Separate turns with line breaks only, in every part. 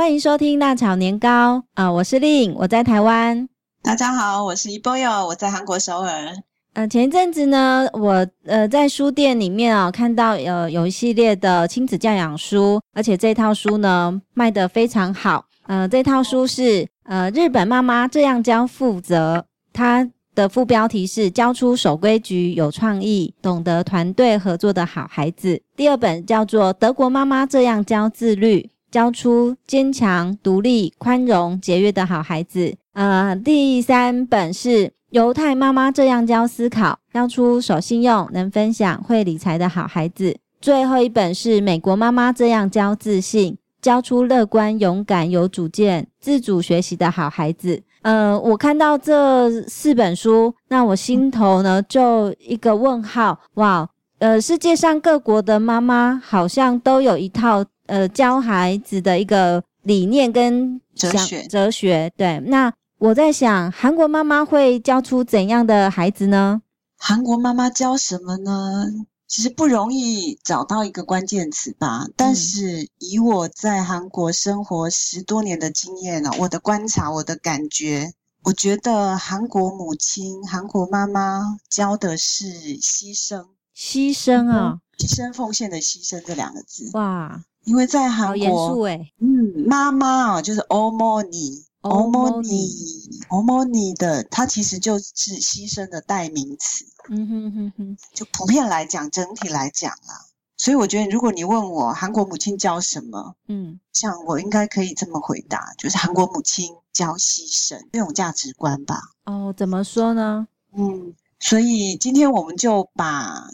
欢迎收听《辣炒年糕》啊、呃，我是令，我在台湾。
大家好，我是 Eboyo，我在韩国首尔。
呃，前一阵子呢，我呃在书店里面啊、哦、看到呃有一系列的亲子教养书，而且这套书呢卖得非常好。呃，这套书是呃日本妈妈这样教负责，它的副标题是教出守规矩、有创意、懂得团队合作的好孩子。第二本叫做德国妈妈这样教自律，教出坚强、独立、宽容、节约的好孩子。呃，第三本是。犹太妈妈这样教思考，教出守信用、能分享、会理财的好孩子。最后一本是美国妈妈这样教自信，教出乐观、勇敢、有主见、自主学习的好孩子。呃，我看到这四本书，那我心头呢就一个问号。哇，呃，世界上各国的妈妈好像都有一套呃教孩子的一个理念跟
哲学。
哲学，对，那。我在想，韩国妈妈会教出怎样的孩子呢？
韩国妈妈教什么呢？其实不容易找到一个关键词吧。但是以我在韩国生活十多年的经验呢，我的观察，我的感觉，我觉得韩国母亲、韩国妈妈教的是牺牲，
牺牲啊、
牺牲奉献的牺牲这两个字。
哇，
因为在韩国，
好严肃哎。嗯，
妈妈啊，就是 omoni。o m o n i o m o n i 的，它其实就是牺牲的代名词。
嗯哼哼哼，
就普遍来讲，整体来讲啦、啊。所以我觉得，如果你问我韩国母亲教什么，嗯，像我应该可以这么回答，就是韩国母亲教牺牲这种价值观吧。
哦，怎么说呢？
嗯，所以今天我们就把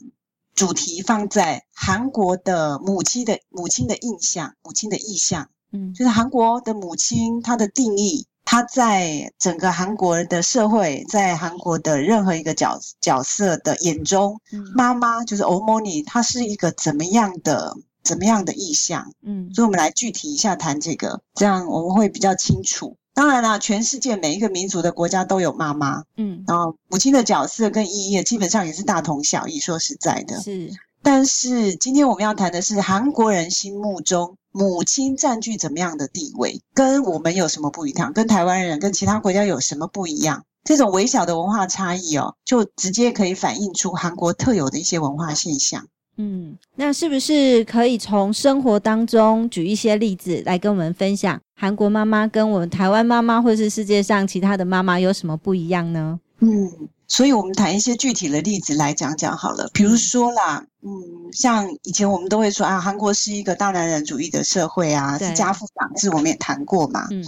主题放在韩国的母亲的母亲的印象，母亲的意象。嗯，就是韩国的母亲，她的定义，她在整个韩国的社会，在韩国的任何一个角角色的眼中，嗯，妈妈就是欧莫尼，她是一个怎么样的怎么样的意象？嗯，所以我们来具体一下谈这个，这样我们会比较清楚。当然啦，全世界每一个民族的国家都有妈妈，嗯，然后母亲的角色跟意义基本上也是大同小异。说实在的，是，但是今天我们要谈的是韩国人心目中。母亲占据怎么样的地位，跟我们有什么不一样？跟台湾人、跟其他国家有什么不一样？这种微小的文化差异哦，就直接可以反映出韩国特有的一些文化现象。
嗯，那是不是可以从生活当中举一些例子来跟我们分享，韩国妈妈跟我们台湾妈妈，或是世界上其他的妈妈有什么不一样呢？
嗯。所以，我们谈一些具体的例子来讲讲好了。比如说啦，嗯，像以前我们都会说啊，韩国是一个大男人主义的社会啊，是家父长制，我们也谈过嘛。嗯，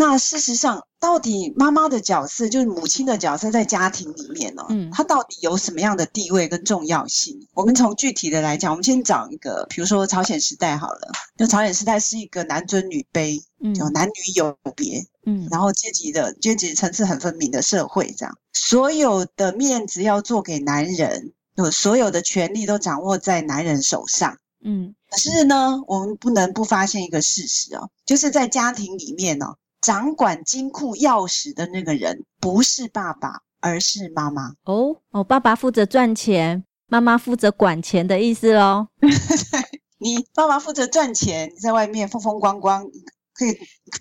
那事实上，到底妈妈的角色，就是母亲的角色，在家庭里面呢，嗯，她到底有什么样的地位跟重要性？我们从具体的来讲，我们先找一个，比如说朝鲜时代好了，就朝鲜时代是一个男尊女卑，嗯，有男女有别。嗯，然后阶级的阶级层次很分明的社会，这样所有的面子要做给男人，有所有的权利都掌握在男人手上。嗯，可是呢，我们不能不发现一个事实哦，就是在家庭里面哦，掌管金库钥匙的那个人不是爸爸，而是妈妈。
哦哦，爸爸负责赚钱，妈妈负责管钱的意思喽。
你爸爸负责赚钱，你在外面风风光光。可以，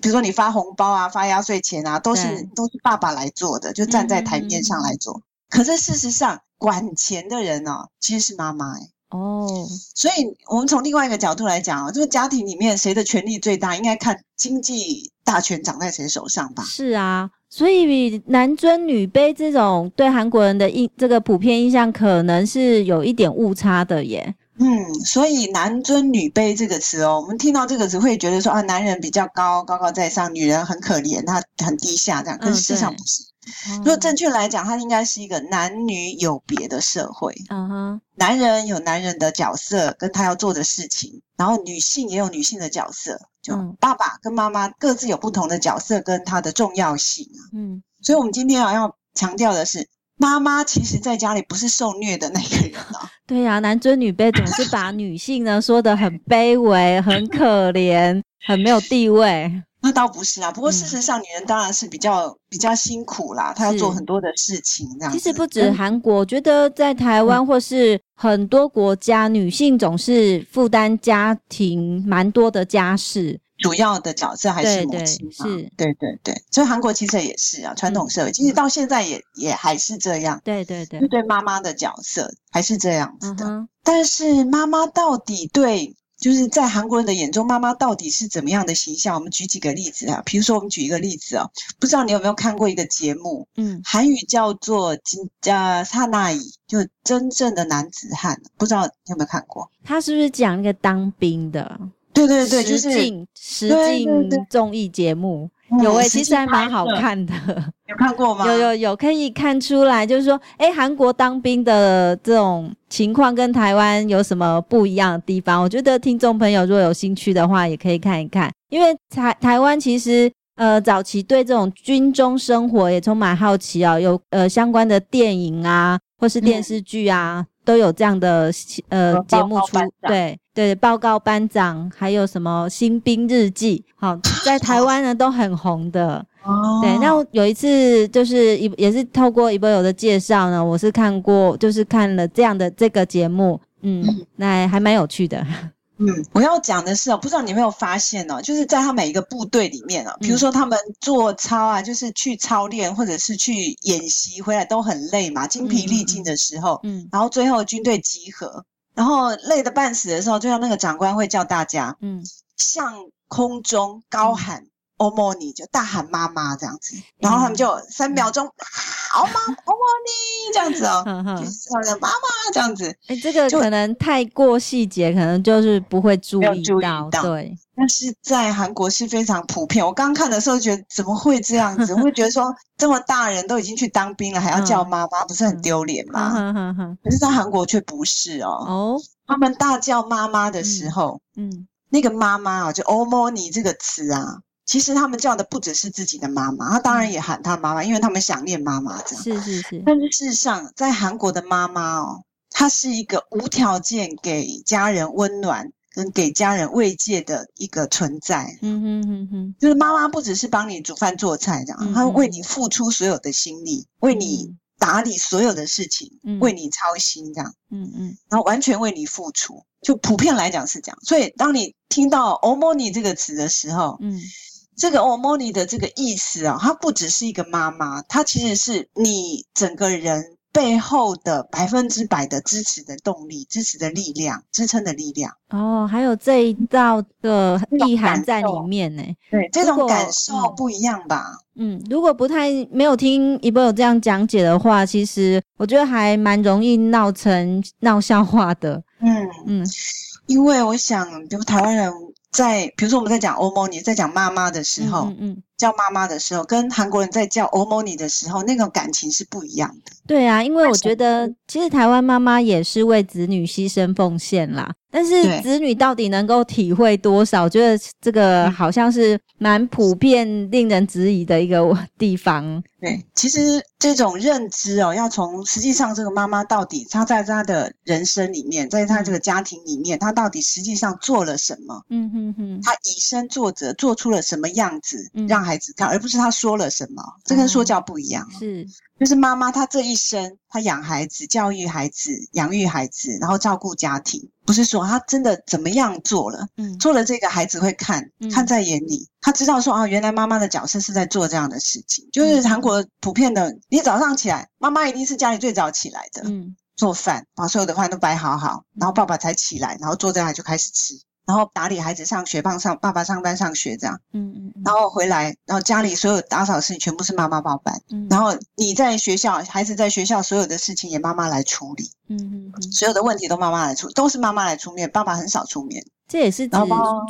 比如说你发红包啊，发压岁钱啊，都是都是爸爸来做的，就站在台面上来做。嗯、可是事实上，管钱的人呢、哦，其实是妈妈哎。哦，所以我们从另外一个角度来讲啊，这个家庭里面谁的权力最大，应该看经济大权掌在谁手上吧？
是啊，所以男尊女卑这种对韩国人的印这个普遍印象，可能是有一点误差的耶。
嗯，所以“男尊女卑”这个词哦，我们听到这个词会觉得说啊，男人比较高，高高在上，女人很可怜，她很低下这样。可是事实上不是。嗯、如果正确来讲，它应该是一个男女有别的社会。嗯哼，男人有男人的角色跟他要做的事情，然后女性也有女性的角色，就爸爸跟妈妈各自有不同的角色跟他的重要性。嗯，所以我们今天啊要强调的是。妈妈其实在家里不是受虐的那个人啊。
对呀、啊，男尊女卑总是把女性呢说得很卑微、很可怜、很没有地位。
那倒不是啊，不过事实上，女人当然是比较、嗯、比较辛苦啦，她要做很多的事情。这样，
其实不止韩国，我觉得在台湾或是很多国家，嗯、女性总是负担家庭蛮多的家事。
主要的角色还是母亲，是，对对对，所以韩国其实也是啊，传统社会，其实到现在也也还是这样，
对对对，
对妈妈的角色还是这样子的。但是妈妈到底对，就是在韩国人的眼中，妈妈到底是怎么样的形象？我们举几个例子啊，比如说我们举一个例子哦，不知道你有没有看过一个节目，嗯，韩语叫做《金呃刹那伊》，就真正的男子汉，不知道你有没有看过？
他是不是讲那个当兵的？
对对对，就是
实境实境综艺节目，有诶，其实还蛮好看的。
有看过吗？
有有有，可以看出来，就是说，诶，韩国当兵的这种情况跟台湾有什么不一样的地方？我觉得听众朋友如果有兴趣的话，也可以看一看，因为台台湾其实呃早期对这种军中生活也充满好奇啊，有呃相关的电影啊，或是电视剧啊。嗯都有这样的呃节目出，对对，报告班长，还有什么新兵日记，好，在台湾呢都很红的。哦，对，那有一次就是一也是透过一波友的介绍呢，我是看过，就是看了这样的这个节目，嗯，那还蛮有趣的。
嗯，我要讲的是哦，不知道你有没有发现哦，就是在他每一个部队里面哦，比如说他们做操啊，就是去操练或者是去演习回来都很累嘛，精疲力尽的时候，嗯，然后最后军队集合，然后累得半死的时候，就像那个长官会叫大家，嗯，向空中高喊。欧莫尼就大喊妈妈这样子，然后他们就三秒钟，好吗？欧莫尼这样子哦，就是他的妈妈这样子。
哎，这个可能太过细节，可能就是不会注意到。对，
但是在韩国是非常普遍。我刚看的时候觉得怎么会这样子？我会觉得说 这么大人都已经去当兵了，还要叫妈妈，不是很丢脸吗？可是在韩国却不是哦。哦，他们大叫妈妈的时候，嗯，那个妈妈啊，就欧莫尼这个词啊。其实他们叫的不只是自己的妈妈，他当然也喊他妈妈，因为他们想念妈妈这样。
是是是。
但是事实上，在韩国的妈妈哦，她是一个无条件给家人温暖跟给家人慰藉的一个存在。嗯哼嗯哼。就是妈妈不只是帮你煮饭做菜这样，她会为你付出所有的心力，为你打理所有的事情，为你操心这样。嗯嗯。然后完全为你付出，就普遍来讲是这样。所以当你听到“欧莫尼”这个词的时候，嗯。这个欧莫尼的这个意思啊，它不只是一个妈妈，它其实是你整个人背后的百分之百的支持的动力、支持的力量、支撑的力量。
哦，还有这一道的意涵在里面呢。
对，这种感受不一样吧？
嗯，如果不太没有听一波有这样讲解的话，其实我觉得还蛮容易闹成闹笑话的。嗯
嗯，因为我想，比如台湾人。在比如说我们在讲欧盟，你，在讲妈妈的时候，叫妈妈的时候，跟韩国人在叫欧摩尼的时候，那种感情是不一样的。
对啊，因为我觉得其实台湾妈妈也是为子女牺牲奉献啦。但是子女到底能够体会多少？我觉得这个好像是蛮普遍、令人质疑的一个地方。
对，其实这种认知哦，要从实际上这个妈妈到底她在她的人生里面，在她这个家庭里面，她到底实际上做了什么？嗯哼哼，她以身作则，做出了什么样子让孩子看，而不是他说了什么。这跟说教不一样。是。就是妈妈，她这一生，她养孩子、教育孩子、养育孩子，然后照顾家庭，不是说她真的怎么样做了，嗯，做了这个孩子会看，看在眼里，她知道说啊，原来妈妈的角色是在做这样的事情。就是韩国普遍的，你早上起来，妈妈一定是家里最早起来的，嗯，做饭，把所有的饭都摆好好，然后爸爸才起来，然后坐在那就开始吃。然后打理孩子上学，帮上爸爸上班上学这样，嗯嗯，然后回来，然后家里所有打扫的事情全部是妈妈包办，嗯，然后你在学校，孩子在学校所有的事情也妈妈来处理，嗯嗯，所有的问题都妈妈来处理，都是妈妈来出面，爸爸很少出面。
这也是指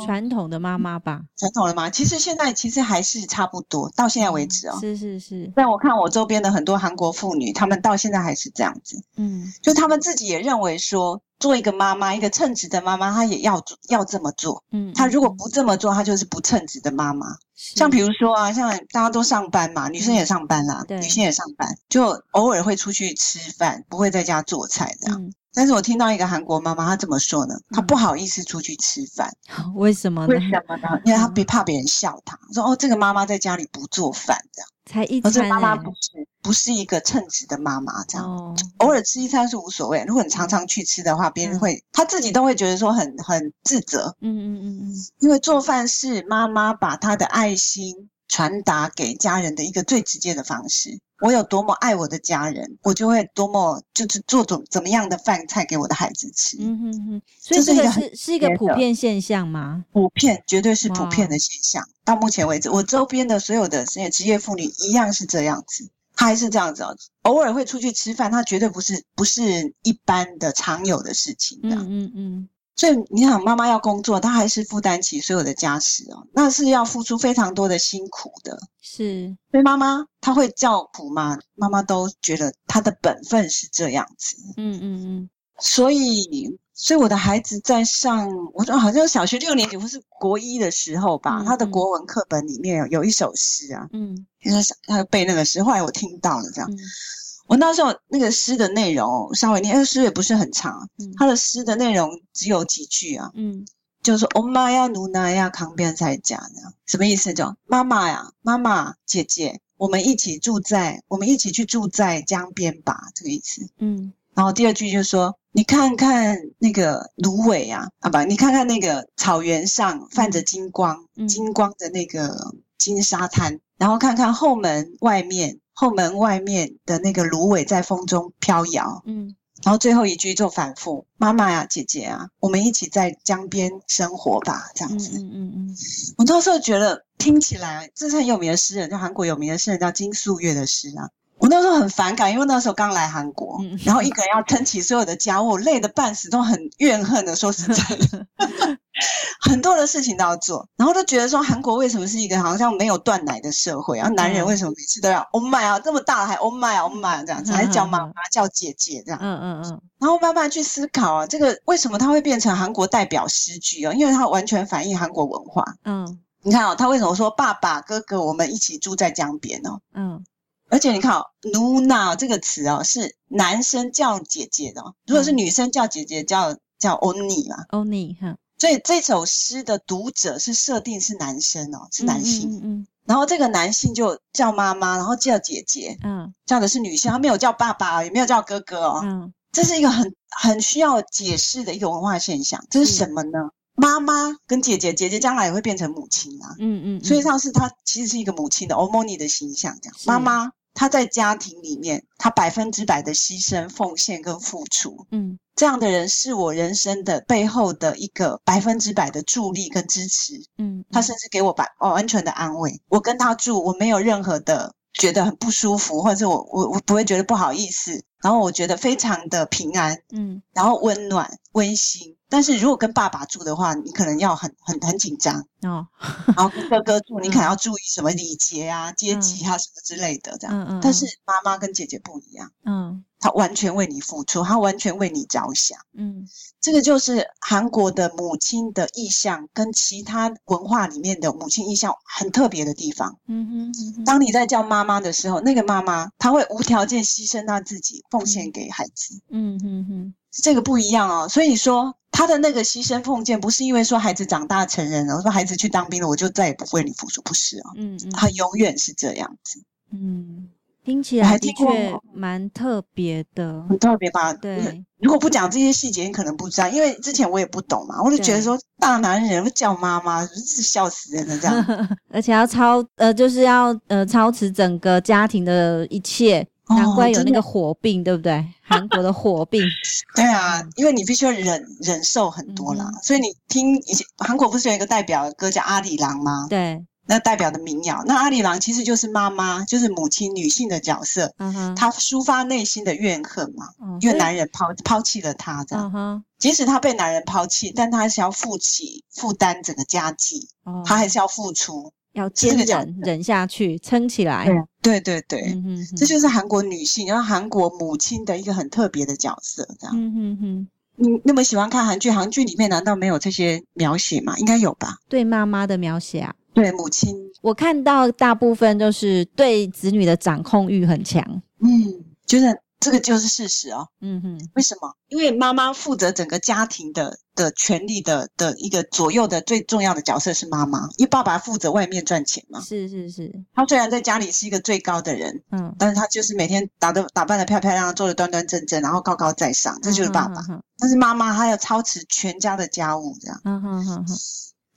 传统的妈妈吧？
传统的妈妈，其实现在其实还是差不多，到现在为止哦。
是是是。
但我看我周边的很多韩国妇女，她们到现在还是这样子。嗯，就她们自己也认为说，做一个妈妈，一个称职的妈妈，她也要要这么做。嗯，她如果不这么做，她就是不称职的妈妈。像比如说啊，像大家都上班嘛，女生也上班啦，女性也上班，就偶尔会出去吃饭，不会在家做菜这样。但是我听到一个韩国妈妈，她怎么说呢？她不好意思出去吃饭，
为什么呢？
为什么呢？因为她别怕别人笑她，说哦，这个妈妈在家里不做饭这样。
才一餐，
妈妈不是，不是一个称职的妈妈，这样、哦、偶尔吃一餐是无所谓。如果你常常去吃的话，别人会、嗯、他自己都会觉得说很很自责。嗯嗯嗯嗯，因为做饭是妈妈把她的爱心传达给家人的一个最直接的方式。我有多么爱我的家人，我就会多么就是做怎怎么样的饭菜给我的孩子吃。嗯哼哼，
所以这个是是一个普遍现象吗？
普遍，绝对是普遍的现象。到目前为止，我周边的所有的这些职业妇女一样是这样子。他还是这样子哦，偶尔会出去吃饭，他绝对不是不是一般的常有的事情的。嗯嗯嗯。所以你想，妈妈要工作，她还是负担起所有的家事哦，那是要付出非常多的辛苦的。
是，
所以妈妈她会叫苦吗？妈妈都觉得她的本分是这样子。嗯嗯嗯。所以，所以我的孩子在上，我说好像小学六年级或是国一的时候吧，他的国文课本里面有有一首诗啊。嗯。因为他背那个诗，后来我听到了这样。嗯、我那时候那个诗的内容稍微念，因为诗也不是很长，嗯、他的诗的内容只有几句啊。嗯，就是说“欧妈呀，努娜呀，扛边在讲”这样，什么意思？就妈妈呀，妈妈姐姐，我们一起住在，我们一起去住在江边吧，这个意思。嗯，然后第二句就是说，你看看那个芦苇啊，啊不，你看看那个草原上泛着金光，嗯、金光的那个金沙滩。然后看看后门外面，后门外面的那个芦苇在风中飘摇。嗯，然后最后一句就反复：“妈妈呀，姐姐啊，我们一起在江边生活吧。”这样子。嗯嗯嗯。我那时候觉得听起来，这是很有名的诗人，就韩国有名的诗人叫金素月的诗啊。我那时候很反感，因为那时候刚来韩国，然后一个人要撑起所有的家务，累得半死，都很怨恨的。说实在的。很多的事情都要做，然后都觉得说韩国为什么是一个好像没有断奶的社会？然后男人为什么每次都要 Oh my 啊，这么大了还 Oh my 啊 Oh my 这样子，还是叫妈妈叫姐姐这样？嗯嗯嗯。然后慢慢去思考啊，这个为什么它会变成韩国代表诗句啊？因为它完全反映韩国文化。嗯，你看哦，他为什么说爸爸哥哥我们一起住在江边哦？嗯，而且你看哦，Nuna 这个词哦是男生叫姐姐的，如果是女生叫姐姐叫叫 Oni 嘛
，Oni 哈。
所以这首诗的读者是设定是男生哦，是男性。嗯，嗯，嗯，然后这个男性就叫妈妈，然后叫姐姐，嗯，叫的是女性，他没有叫爸爸，也没有叫哥哥哦。嗯，这是一个很很需要解释的一个文化现象。这是什么呢？是妈妈跟姐姐，姐姐将来也会变成母亲啊。嗯嗯，嗯，所以上是她其实是一个母亲的欧莫尼的形象，这样。妈妈她在家庭里面，他百分之百的牺牲、奉献跟付出。嗯。这样的人是我人生的背后的一个百分之百的助力跟支持，嗯，他甚至给我百哦完全的安慰。我跟他住，我没有任何的觉得很不舒服，或者我我我不会觉得不好意思，然后我觉得非常的平安，嗯，然后温暖温馨。但是如果跟爸爸住的话，你可能要很很很紧张哦。然后跟哥哥住，你可能要注意什么礼节啊、阶级啊什么之类的，这样。嗯嗯。但是妈妈跟姐姐不一样，嗯，她完全为你付出，他完全为你着想，嗯，这个就是韩国的母亲的意象，跟其他文化里面的母亲意象很特别的地方。嗯哼，嗯哼。当你在叫妈妈的时候，那个妈妈她会无条件牺牲她自己，奉献给孩子。嗯哼哼。这个不一样哦，所以说他的那个牺牲奉献，不是因为说孩子长大成人了，我说孩子去当兵了，我就再也不为你付出，不是哦，嗯嗯，他永远是这样子，
嗯，听起来的确蛮特别的，
很特别吧？
对，
如果不讲这些细节，你可能不知道，因为之前我也不懂嘛，我就觉得说大男人会叫妈妈，是笑死人了这样，
而且要操呃，就是要呃操持整个家庭的一切。难怪有那个火病，对不对？韩国的火病。
对啊，因为你必须要忍忍受很多啦，嗯、所以你听以前韩国不是有一个代表的歌叫阿里郎吗？
对，
那代表的民谣，那阿里郎其实就是妈妈，就是母亲女性的角色。嗯哼，她抒发内心的怨恨嘛，嗯、因为男人抛抛弃了她，这样。嗯，即使她被男人抛弃，但她还是要负起负担整个家计，嗯、她还是要付出。
要坚忍忍下去，撑起来。
对对对，嗯、哼哼这就是韩国女性，然后韩国母亲的一个很特别的角色。这样，嗯哼哼。你那么喜欢看韩剧？韩剧里面难道没有这些描写吗？应该有吧？
对妈妈的描写啊，
对母亲，
我看到大部分就是对子女的掌控欲很强。
嗯，就是这个就是事实哦。
嗯哼，
为什么？因为妈妈负责整个家庭的的权利的的一个左右的最重要的角色是妈妈，因为爸爸负责外面赚钱嘛。
是是是，
他虽然在家里是一个最高的人，嗯，但是他就是每天打的打扮的漂漂亮亮，做的端端正正，然后高高在上，这就是爸爸。嗯、哼哼，但是妈妈她要操持全家的家务，这样。嗯哼哼哼。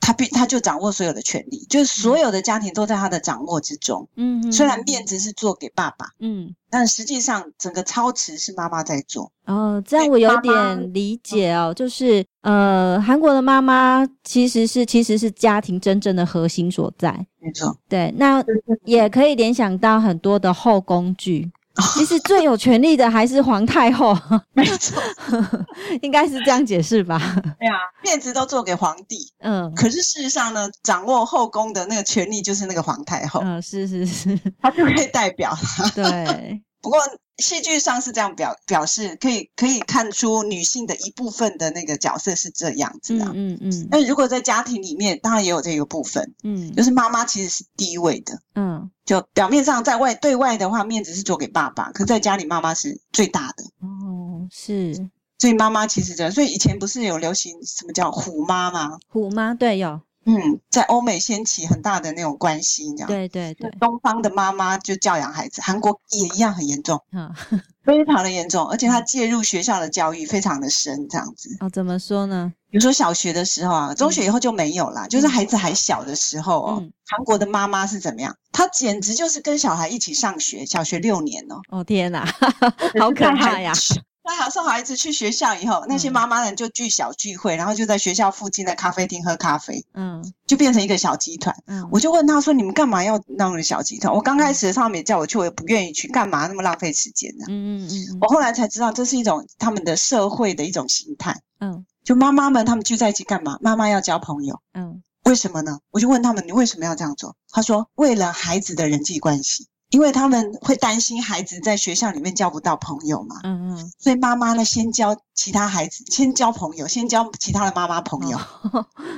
他必他就掌握所有的权利，就是所有的家庭都在他的掌握之中。嗯，虽然面子是做给爸爸，嗯，但实际上整个操持是妈妈在做。
哦，这样我有点理解哦，就是呃，韩国的妈妈其实是其实是家庭真正的核心所在。
没错，
对，那也可以联想到很多的后宫剧。其实最有权力的还是皇太后，
没错，
应该是这样解释吧？
对啊，面子都做给皇帝，嗯，可是事实上呢，掌握后宫的那个权力就是那个皇太后，
嗯，是是是，
他就可以代表，
对，
不过。戏剧上是这样表表示，可以可以看出女性的一部分的那个角色是这样子的，嗯嗯。那、嗯、如果在家庭里面，当然也有这个部分，嗯，就是妈妈其实是第一位的，嗯，就表面上在外对外的话，面子是做给爸爸，可在家里妈妈是最大的，
哦，是，
所以妈妈其实这样，所以以前不是有流行什么叫虎妈吗？
虎妈对，有。
嗯，在欧美掀起很大的那种关系，你知道吗？
对对对，
东方的妈妈就教养孩子，韩国也一样很严重，嗯，非常的严重，而且他介入学校的教育非常的深，这样子。
哦，怎么说呢？
比如说小学的时候啊，中学以后就没有啦，嗯、就是孩子还小的时候哦，嗯、韩国的妈妈是怎么样？她简直就是跟小孩一起上学，小学六年哦。
哦天哪，好可怕呀！
那好，送孩子去学校以后，那些妈妈呢就聚小聚会，嗯、然后就在学校附近的咖啡厅喝咖啡，嗯，就变成一个小集团。嗯，我就问他说：“你们干嘛要弄个小集团？”我刚开始他们也叫我去，我也不愿意去，干嘛那么浪费时间呢？嗯嗯嗯。我后来才知道，这是一种他们的社会的一种形态。嗯，就妈妈们他们聚在一起干嘛？妈妈要交朋友。嗯，为什么呢？我就问他们：“你为什么要这样做？”他说：“为了孩子的人际关系。”因为他们会担心孩子在学校里面交不到朋友嘛，嗯嗯，所以妈妈呢先交其他孩子，先交朋友，先交其他的妈妈朋友。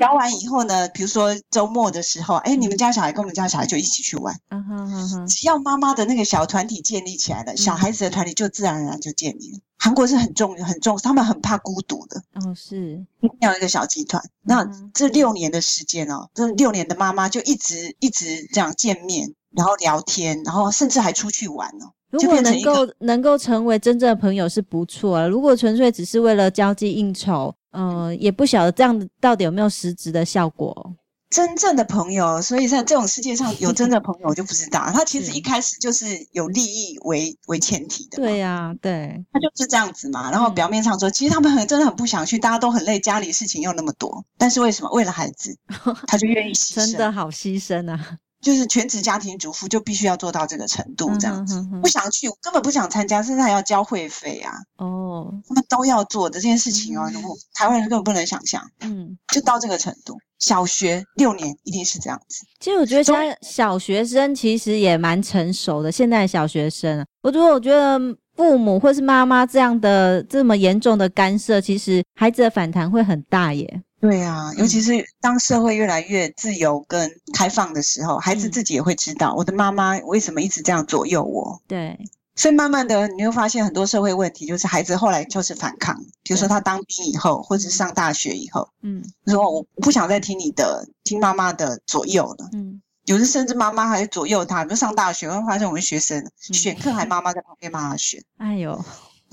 交完以后呢，比如说周末的时候，哎，你们家小孩跟我们家小孩就一起去玩。嗯哼哼哼。只要妈妈的那个小团体建立起来了，小孩子的团体就自然而然就建立了。韩国是很重很重，他们很怕孤独的。
嗯，是
一定要一个小集团。那这六年的时间哦，这六年的妈妈就一直一直这样见面。然后聊天，然后甚至还出去玩哦。
如果能够能够成为真正的朋友是不错啊。如果纯粹只是为了交际应酬，嗯、呃，也不晓得这样到底有没有实质的效果。
真正的朋友，所以在这种世界上有真正的朋友，我就不知道。他其实一开始就是有利益为为前提的。
对呀、啊，对，
他就是这样子嘛。然后表面上说，其实他们很真的很不想去，大家都很累，家里事情又那么多。但是为什么？为了孩子，他就愿意牺牲。
真的好牺牲啊！
就是全职家庭主妇就必须要做到这个程度，这样子不想去，我根本不想参加，甚至还要交会费啊！哦，他们都要做的这件事情哦，台湾人根本不能想象。嗯，就到这个程度，小学六年一定是这样子。
其实我觉得现在小学生其实也蛮成熟的，现在的小学生，我觉得我觉得父母或是妈妈这样的这么严重的干涉，其实孩子的反弹会很大耶。
对啊，尤其是当社会越来越自由跟开放的时候，孩子自己也会知道，我的妈妈为什么一直这样左右我。
对，
所以慢慢的你会发现很多社会问题，就是孩子后来就是反抗，比如说他当兵以后，或者是上大学以后，嗯，说我不想再听你的，听妈妈的左右了。嗯，有的甚至妈妈还左右他，比如上大学，会发现我们学生选课还妈妈在旁边帮他选。
哎呦。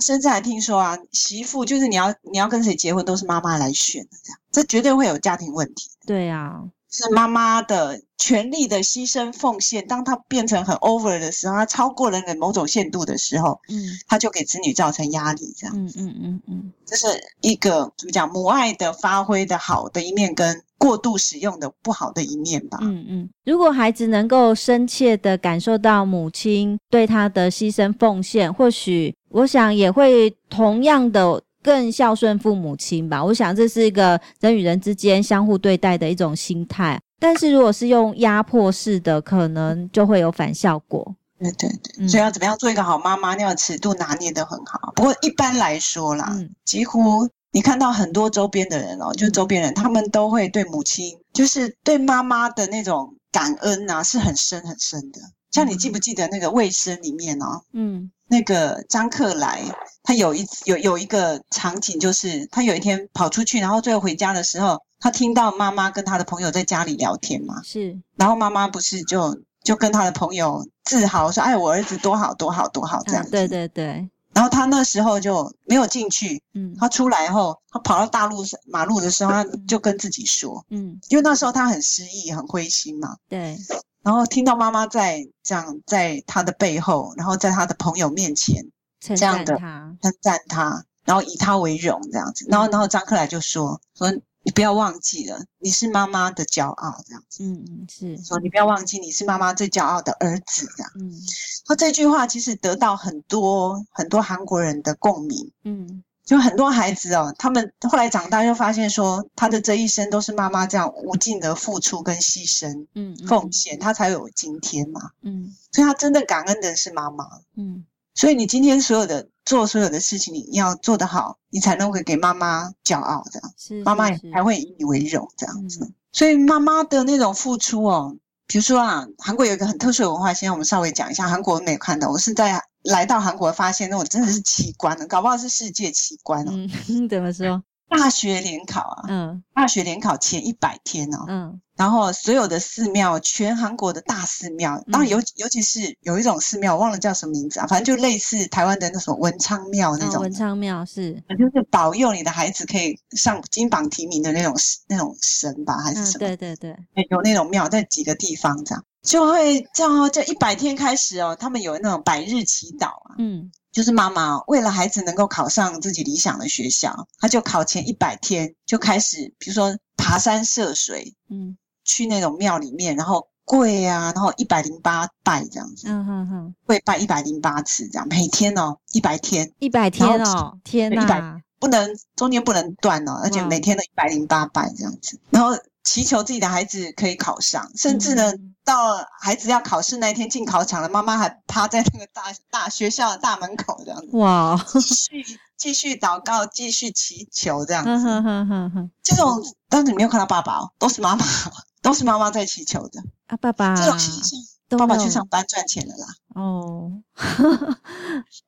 甚至还听说啊，媳妇就是你要你要跟谁结婚都是妈妈来选的，这样这绝对会有家庭问题。
对呀，
是妈妈的权力的牺牲奉献，当她变成很 over 的时候，她超过了那某种限度的时候，嗯，她就给子女造成压力，这样。嗯嗯嗯嗯，这是一个怎么讲母爱的发挥的好的一面跟。过度使用的不好的一面吧。
嗯嗯，如果孩子能够深切的感受到母亲对他的牺牲奉献，或许我想也会同样的更孝顺父母亲吧。我想这是一个人与人之间相互对待的一种心态。但是如果是用压迫式的，可能就会有反效果。
对对对，所以要怎么样做一个好妈妈，那个尺度拿捏得很好。不过一般来说啦，嗯、几乎。你看到很多周边的人哦，就周边人，他们都会对母亲，就是对妈妈的那种感恩呐、啊，是很深很深的。像你记不记得那个卫生里面哦，嗯，那个张克莱，他有一有有一个场景，就是他有一天跑出去，然后最后回家的时候，他听到妈妈跟他的朋友在家里聊天嘛，
是，
然后妈妈不是就就跟他的朋友自豪说：“哎，我儿子多好多好多好这样子。”
对对对。
然后他那时候就没有进去，嗯，他出来后，他跑到大路上马路的时候，他就跟自己说，嗯，因为那时候他很失意，很灰心嘛，
对。
然后听到妈妈在这样在他的背后，然后在他的朋友面前这样的称赞他，然后以他为荣这样子，然后然后张克莱就说说。你不要忘记了，你是妈妈的骄傲，这样子。
嗯嗯，是
说你不要忘记，你是妈妈最骄傲的儿子，这样。嗯，他这句话其实得到很多很多韩国人的共鸣。嗯，就很多孩子哦，他们后来长大就发现说，他的这一生都是妈妈这样无尽的付出跟牺牲，嗯，奉献，他才有今天嘛。嗯，所以他真的感恩的是妈妈。嗯。所以你今天所有的做所有的事情，你要做得好，你才能会给妈妈骄傲，这样，是妈妈也才会以你为荣，这样子。嗯、所以妈妈的那种付出哦，比如说啊，韩国有一个很特殊的文化，现在我们稍微讲一下。韩国我没有看到，我是在来到韩国发现，那种真的是奇观了，搞不好是世界奇观哦。
嗯，怎么说？
大学联考啊，嗯，大学联考前一百天哦，嗯，然后所有的寺庙，全韩国的大寺庙，当然尤尤其是有一种寺庙，我忘了叫什么名字啊，反正就类似台湾的那种文昌庙那种，
文昌庙是，
就是保佑你的孩子可以上金榜题名的那种那种神吧，还是什么？
对对对，
有那种庙在几个地方这样，就会这样，这一百天开始哦，他们有那种百日祈祷啊，嗯。就是妈妈为了孩子能够考上自己理想的学校，她就考前一百天就开始，比如说爬山涉水，嗯，去那种庙里面，然后跪啊，然后一百零八拜这样子，嗯哼哼，跪拜一百零八次这样，每天哦，一百天，
一百天哦，天哪，一百
不能中间不能断哦，而且每天都一百零八拜这样子，然后。祈求自己的孩子可以考上，甚至呢，到孩子要考试那一天进考场了，妈妈还趴在那个大大学校的大门口这样子，哇，继续继续祷告，继续祈求这样子。嗯嗯嗯嗯，这种当时你没有看到爸爸哦，都是妈妈，都是妈妈在祈求的
啊。爸爸，
这种形象，爸爸去上班赚钱了啦。哦，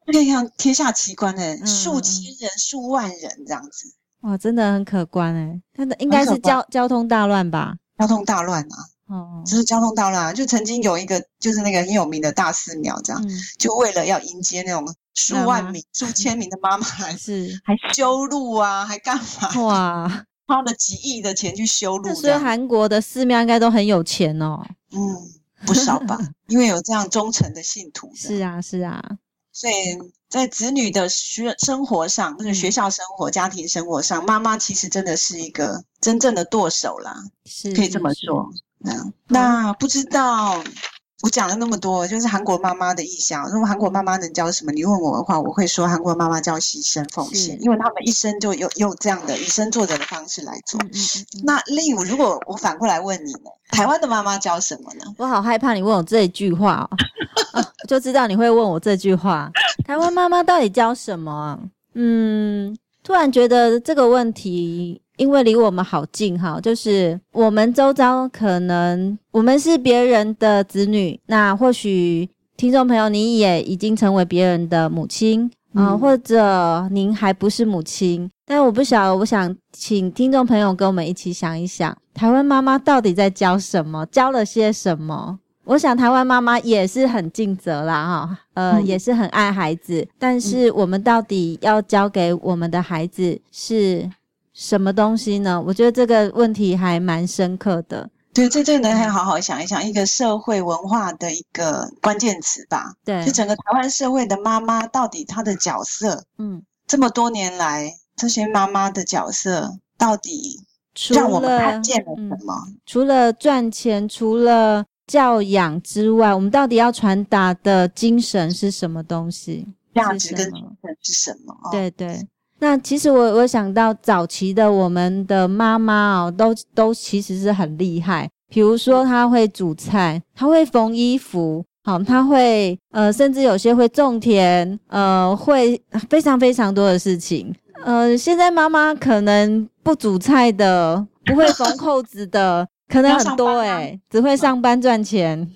有点像天下奇观的，数千人、数万人这样子。
哇，真的很可观诶，他的应该是交交通大乱吧？
交通大乱啊，哦，就是交通大乱啊，就曾经有一个就是那个很有名的大寺庙，这样，嗯、就为了要迎接那种数万名、数千名的妈妈，是还修路啊，还干嘛？哇，花了几亿的钱去修路，
所以韩国的寺庙应该都很有钱哦。
嗯，不少吧，因为有这样忠诚的信徒。
是啊，是啊。
所以在子女的学生活上，那个学校生活、家庭生活上，妈妈其实真的是一个真正的舵手啦，是可以这么说。嗯那不知道。我讲了那么多，就是韩国妈妈的意向。如果韩国妈妈能教什么？你问我的话，我会说韩国妈妈教牺牲奉献，因为他们一生就用用这样的以身作则的方式来做。嗯嗯嗯，那例如，如果我反过来问你呢？台湾的妈妈教什么呢？
我好害怕你问我这一句话哦，啊、就知道你会问我这句话。台湾妈妈到底教什么？嗯，突然觉得这个问题。因为离我们好近哈，就是我们周遭可能我们是别人的子女，那或许听众朋友你也已经成为别人的母亲啊，呃，或者您还不是母亲，但我不晓得，我想请听众朋友跟我们一起想一想，台湾妈妈到底在教什么，教了些什么？我想台湾妈妈也是很尽责啦哈，呃，嗯，也是很爱孩子，但是我们到底要教给我们的孩子是什么东西呢？我觉得这个问题还蛮深刻的。
对，这这个呢，还好好想一想，一个社会文化的一个关键词吧。对，就整个台湾社会的妈妈到底她的角色，嗯，这么多年来，这些妈妈的角色到底让我们看见了什么？
除了赚钱，除了教养之外，我们到底要传达的精神是什么东西？
价值跟精神是什么？哦、
对对。那其实我我想到早期的我们的妈妈哦，都都其实是很厉害。比如说，她会煮菜，她会缝衣服，好，她会呃，甚至有些会种田，呃，会非常非常多的事情。呃，现在妈妈可能不煮菜的，不会缝扣子的，可能很多 哎、欸、只会上班赚钱。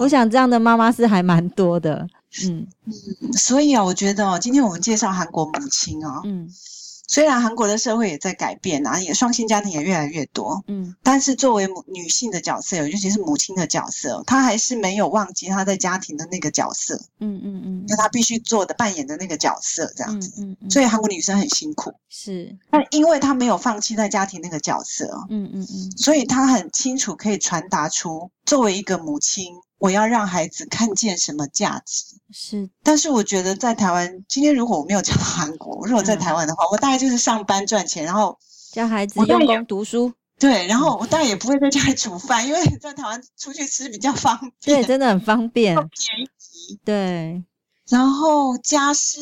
我想这样的妈妈是还蛮多的。嗯。
嗯，所以啊，我觉得哦，今天我们介绍韩国母亲哦，嗯。虽然韩国的社会也在改变啊，也双性家庭也越来越多，嗯，但是作为母女性的角色，尤其是母亲的角色，她还是没有忘记她在家庭的那个角色，嗯嗯嗯，就她必须做的扮演的那个角色这样子，嗯嗯，所以韩国女生很辛苦，
是，
但因为她没有放弃在家庭那个角色，嗯嗯嗯，所以她很清楚可以传达出作为一个母亲。我要让孩子看见什么价值。
是，
但是我觉得在台湾，今天如果我没有讲韩国，如果在台湾的话，嗯、我大概就是上班赚钱，然后
教孩子用功读书，
对，然后我当然也不会在家里煮饭，因为在台湾出去吃比较方 便，
对，真的很方便，
便宜，
对。
然后家事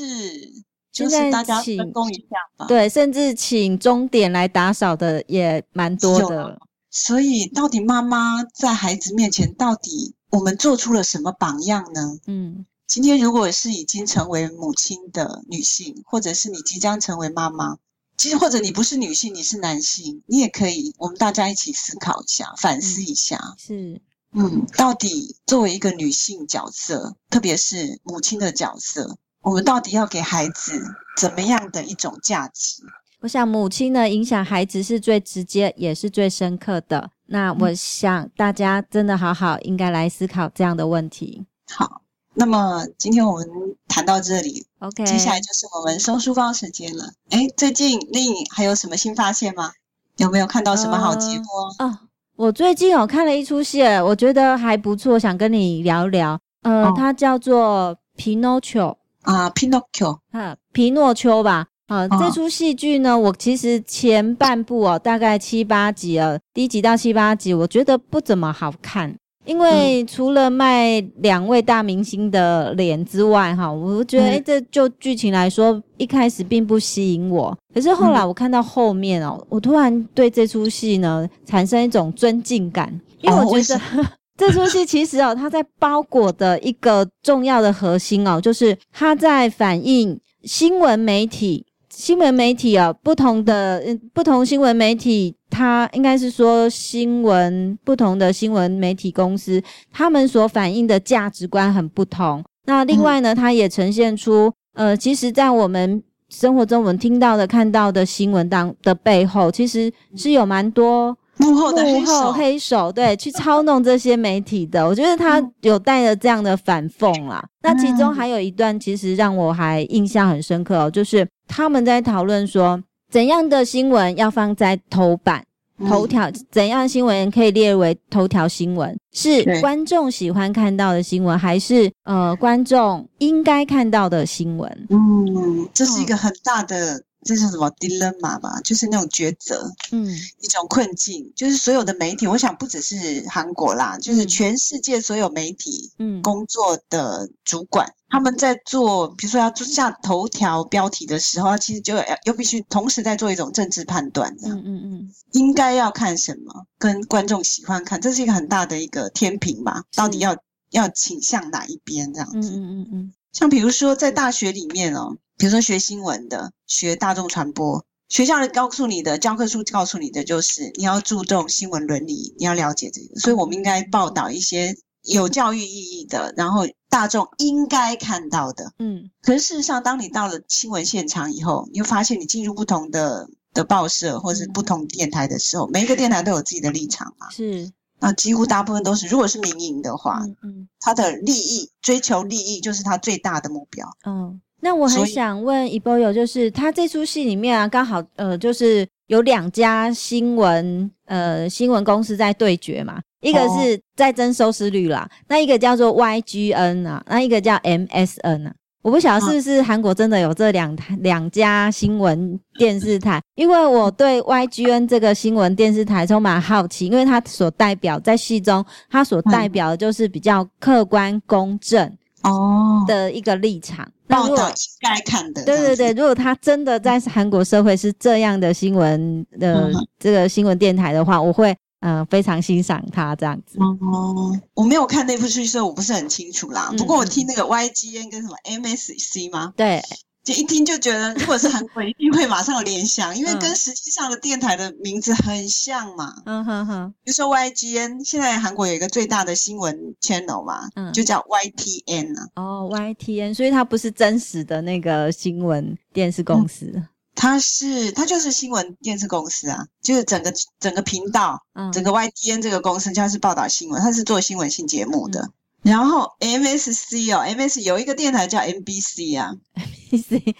就是大家分工一下吧，
对，甚至请钟点来打扫的也蛮多的，
所以到底妈妈在孩子面前到底？我们做出了什么榜样呢？嗯，今天如果是已经成为母亲的女性，或者是你即将成为妈妈，其实或者你不是女性，你是男性，你也可以，我们大家一起思考一下，反思一下。
嗯、是，
嗯，到底作为一个女性角色，特别是母亲的角色，我们到底要给孩子怎么样的一种价值？
我想，母亲呢，影响孩子是最直接，也是最深刻的。那我想大家真的好好应该来思考这样的问题。
好，那么今天我们谈到这里
，OK，
接下来就是我们收书包时间了。哎，最近丽颖还有什么新发现吗？有没有看到什么好节目？
呃、哦，我最近有看了一出戏，我觉得还不错，想跟你聊聊。呃，哦、它叫做《皮诺丘》
啊，《皮诺丘》
啊，皮诺丘吧。啊，哦、这出戏剧呢，我其实前半部哦，大概七八集啊，第一集到七八集，我觉得不怎么好看，因为除了卖两位大明星的脸之外，哈，我觉得诶这就剧情来说，一开始并不吸引我。可是后来我看到后面哦，我突然对这出戏呢产生一种尊敬感，因为我觉得、哦、这出戏其实哦，它在包裹的一个重要的核心哦，就是它在反映新闻媒体。新闻媒体啊，不同的不同新闻媒体，它应该是说新闻不同的新闻媒体公司，他们所反映的价值观很不同。那另外呢，它也呈现出，呃，其实，在我们生活中，我们听到的、看到的新闻当的背后，其实是有蛮多。
幕后的黑手，
幕后黑手，对，去操弄这些媒体的，我觉得他有带着这样的反讽啦。那其中还有一段，其实让我还印象很深刻哦，就是他们在讨论说，怎样的新闻要放在头版、头条，怎样新闻可以列为头条新闻，是观众喜欢看到的新闻，还是呃观众应该看到的新闻？
嗯，这是一个很大的。这是什么 dilemma 吧？就是那种抉择，嗯，一种困境。就是所有的媒体，我想不只是韩国啦，就是全世界所有媒体，嗯，工作的主管，嗯、他们在做，比如说要做下头条标题的时候，他其实就要又必须同时在做一种政治判断，这样，嗯嗯嗯，应该要看什么，跟观众喜欢看，这是一个很大的一个天平吧？到底要要倾向哪一边？这样子，嗯嗯嗯嗯。像比如说在大学里面哦。比如说学新闻的，学大众传播，学校里告诉你的教科书告诉你的就是你要注重新闻伦理，你要了解这个，所以我们应该报道一些有教育意义的，然后大众应该看到的。嗯，可是事实上，当你到了新闻现场以后，你会发现你进入不同的的报社或是不同电台的时候，每一个电台都有自己的立场嘛。
是，
那几乎大部分都是，如果是民营的话，嗯，嗯，他的利益追求利益就是他最大的目标。嗯。
那我很想问一波友，就是他这出戏里面啊，刚好呃，就是有两家新闻呃新闻公司在对决嘛，一个是在增收视率啦，哦、那一个叫做 YGN 啊，那一个叫 MSN 啊，我不晓得是不是韩国真的有这两台两家新闻电视台，因为我对 YGN 这个新闻电视台充满好奇，因为它所代表在戏中，它所代表的就是比较客观公正哦。的一个立场。哦
报道应该看的，
对对对，如果他真的在韩国社会是这样的新闻的这个新闻电台的话，我会嗯、呃、非常欣赏他这样子。
哦，我没有看那部剧，所以我不是很清楚啦。不过我听那个 YGN 跟什么 MSC 吗？
对
就一听就觉得，如果是韩国，一定会马上有联想，因为跟实际上的电台的名字很像嘛。嗯哼哼。比如说 YGN，现在韩国有一个最大的新闻 channel 嘛，嗯，就叫 YTN 啊。
哦，YTN，所以它不是真实的那个新闻电视公司。嗯
它是，它就是新闻电视公司啊，就是整个整个频道，嗯，整个 YTN 这个公司，它是报道新闻，它是做新闻性节目的。嗯、然后 MSC 哦，MS 有一个电台叫 MBC 啊，
MBC，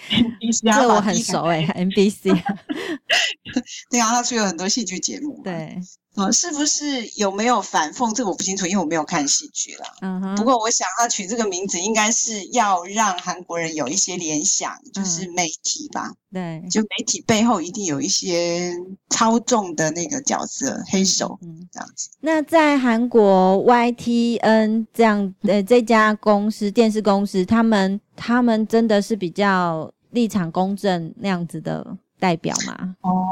这我很熟诶、欸、MBC，
对啊，它出有很多戏剧节目，
对。
哦，是不是有没有反讽？这个我不清楚，因为我没有看戏剧了。嗯哼。不过我想他取这个名字，应该是要让韩国人有一些联想，就是媒体吧。
对。
就媒体背后一定有一些操纵的那个角色，黑手。嗯，这样子。
那在韩国 YTN 这样呃这家公司电视公司，他们他们真的是比较立场公正那样子的。代表嘛？
哦，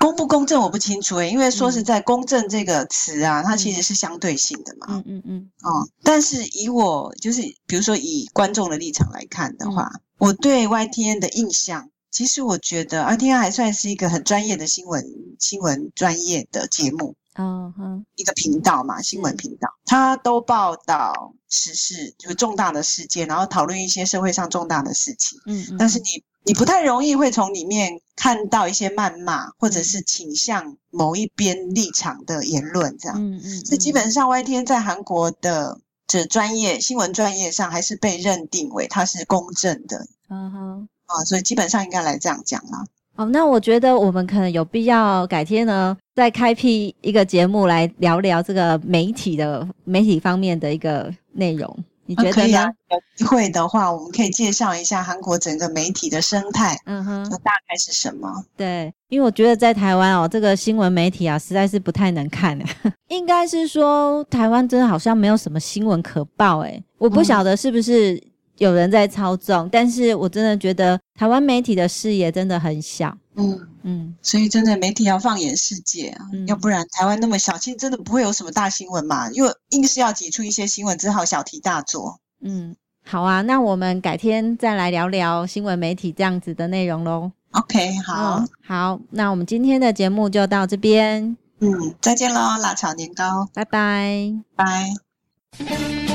公不公正我不清楚诶，因为说实在，“公正”这个词啊，它其实是相对性的嘛。嗯嗯嗯。哦，但是以我就是，比如说以观众的立场来看的话，嗯、我对 YTN 的印象，其实我觉得 YTN 还算是一个很专业的新闻新闻专业的节目。嗯哼，一个频道嘛，新闻频道，它都报道时事，就是重大的事件，然后讨论一些社会上重大的事情。嗯嗯。但是你。你不太容易会从里面看到一些谩骂，或者是倾向某一边立场的言论，这样。嗯嗯。所以、基本上 YTN 在韩国的这专业新闻专业上，还是被认定为它是公正的。嗯哼。啊，所以基本上应该来这样讲啦。
哦，那我觉得我们可能有必要改天呢，再开辟一个节目来聊聊这个媒体的媒体方面的一个内容。你觉得、呢、啊？
有机会的话，我们可以介绍一下韩国整个媒体的生态，嗯哼，大概是什么？
对，因为我觉得在台湾哦，这个新闻媒体啊，实在是不太能看。应该是说，台湾真的好像没有什么新闻可报，诶，我不晓得是不是有人在操纵，嗯、但是我真的觉得台湾媒体的视野真的很小。嗯
嗯，所以真的媒体要放眼世界啊，嗯、要不然台湾那么小，其实真的不会有什么大新闻嘛，因为硬是要挤出一些新闻，只好小题大做。
嗯，好啊，那我们改天再来聊聊新闻媒体这样子的内容喽。
OK，好，
嗯、好，那我们今天的节目就到这边。
嗯，再见喽，辣炒年糕，
拜拜，
拜。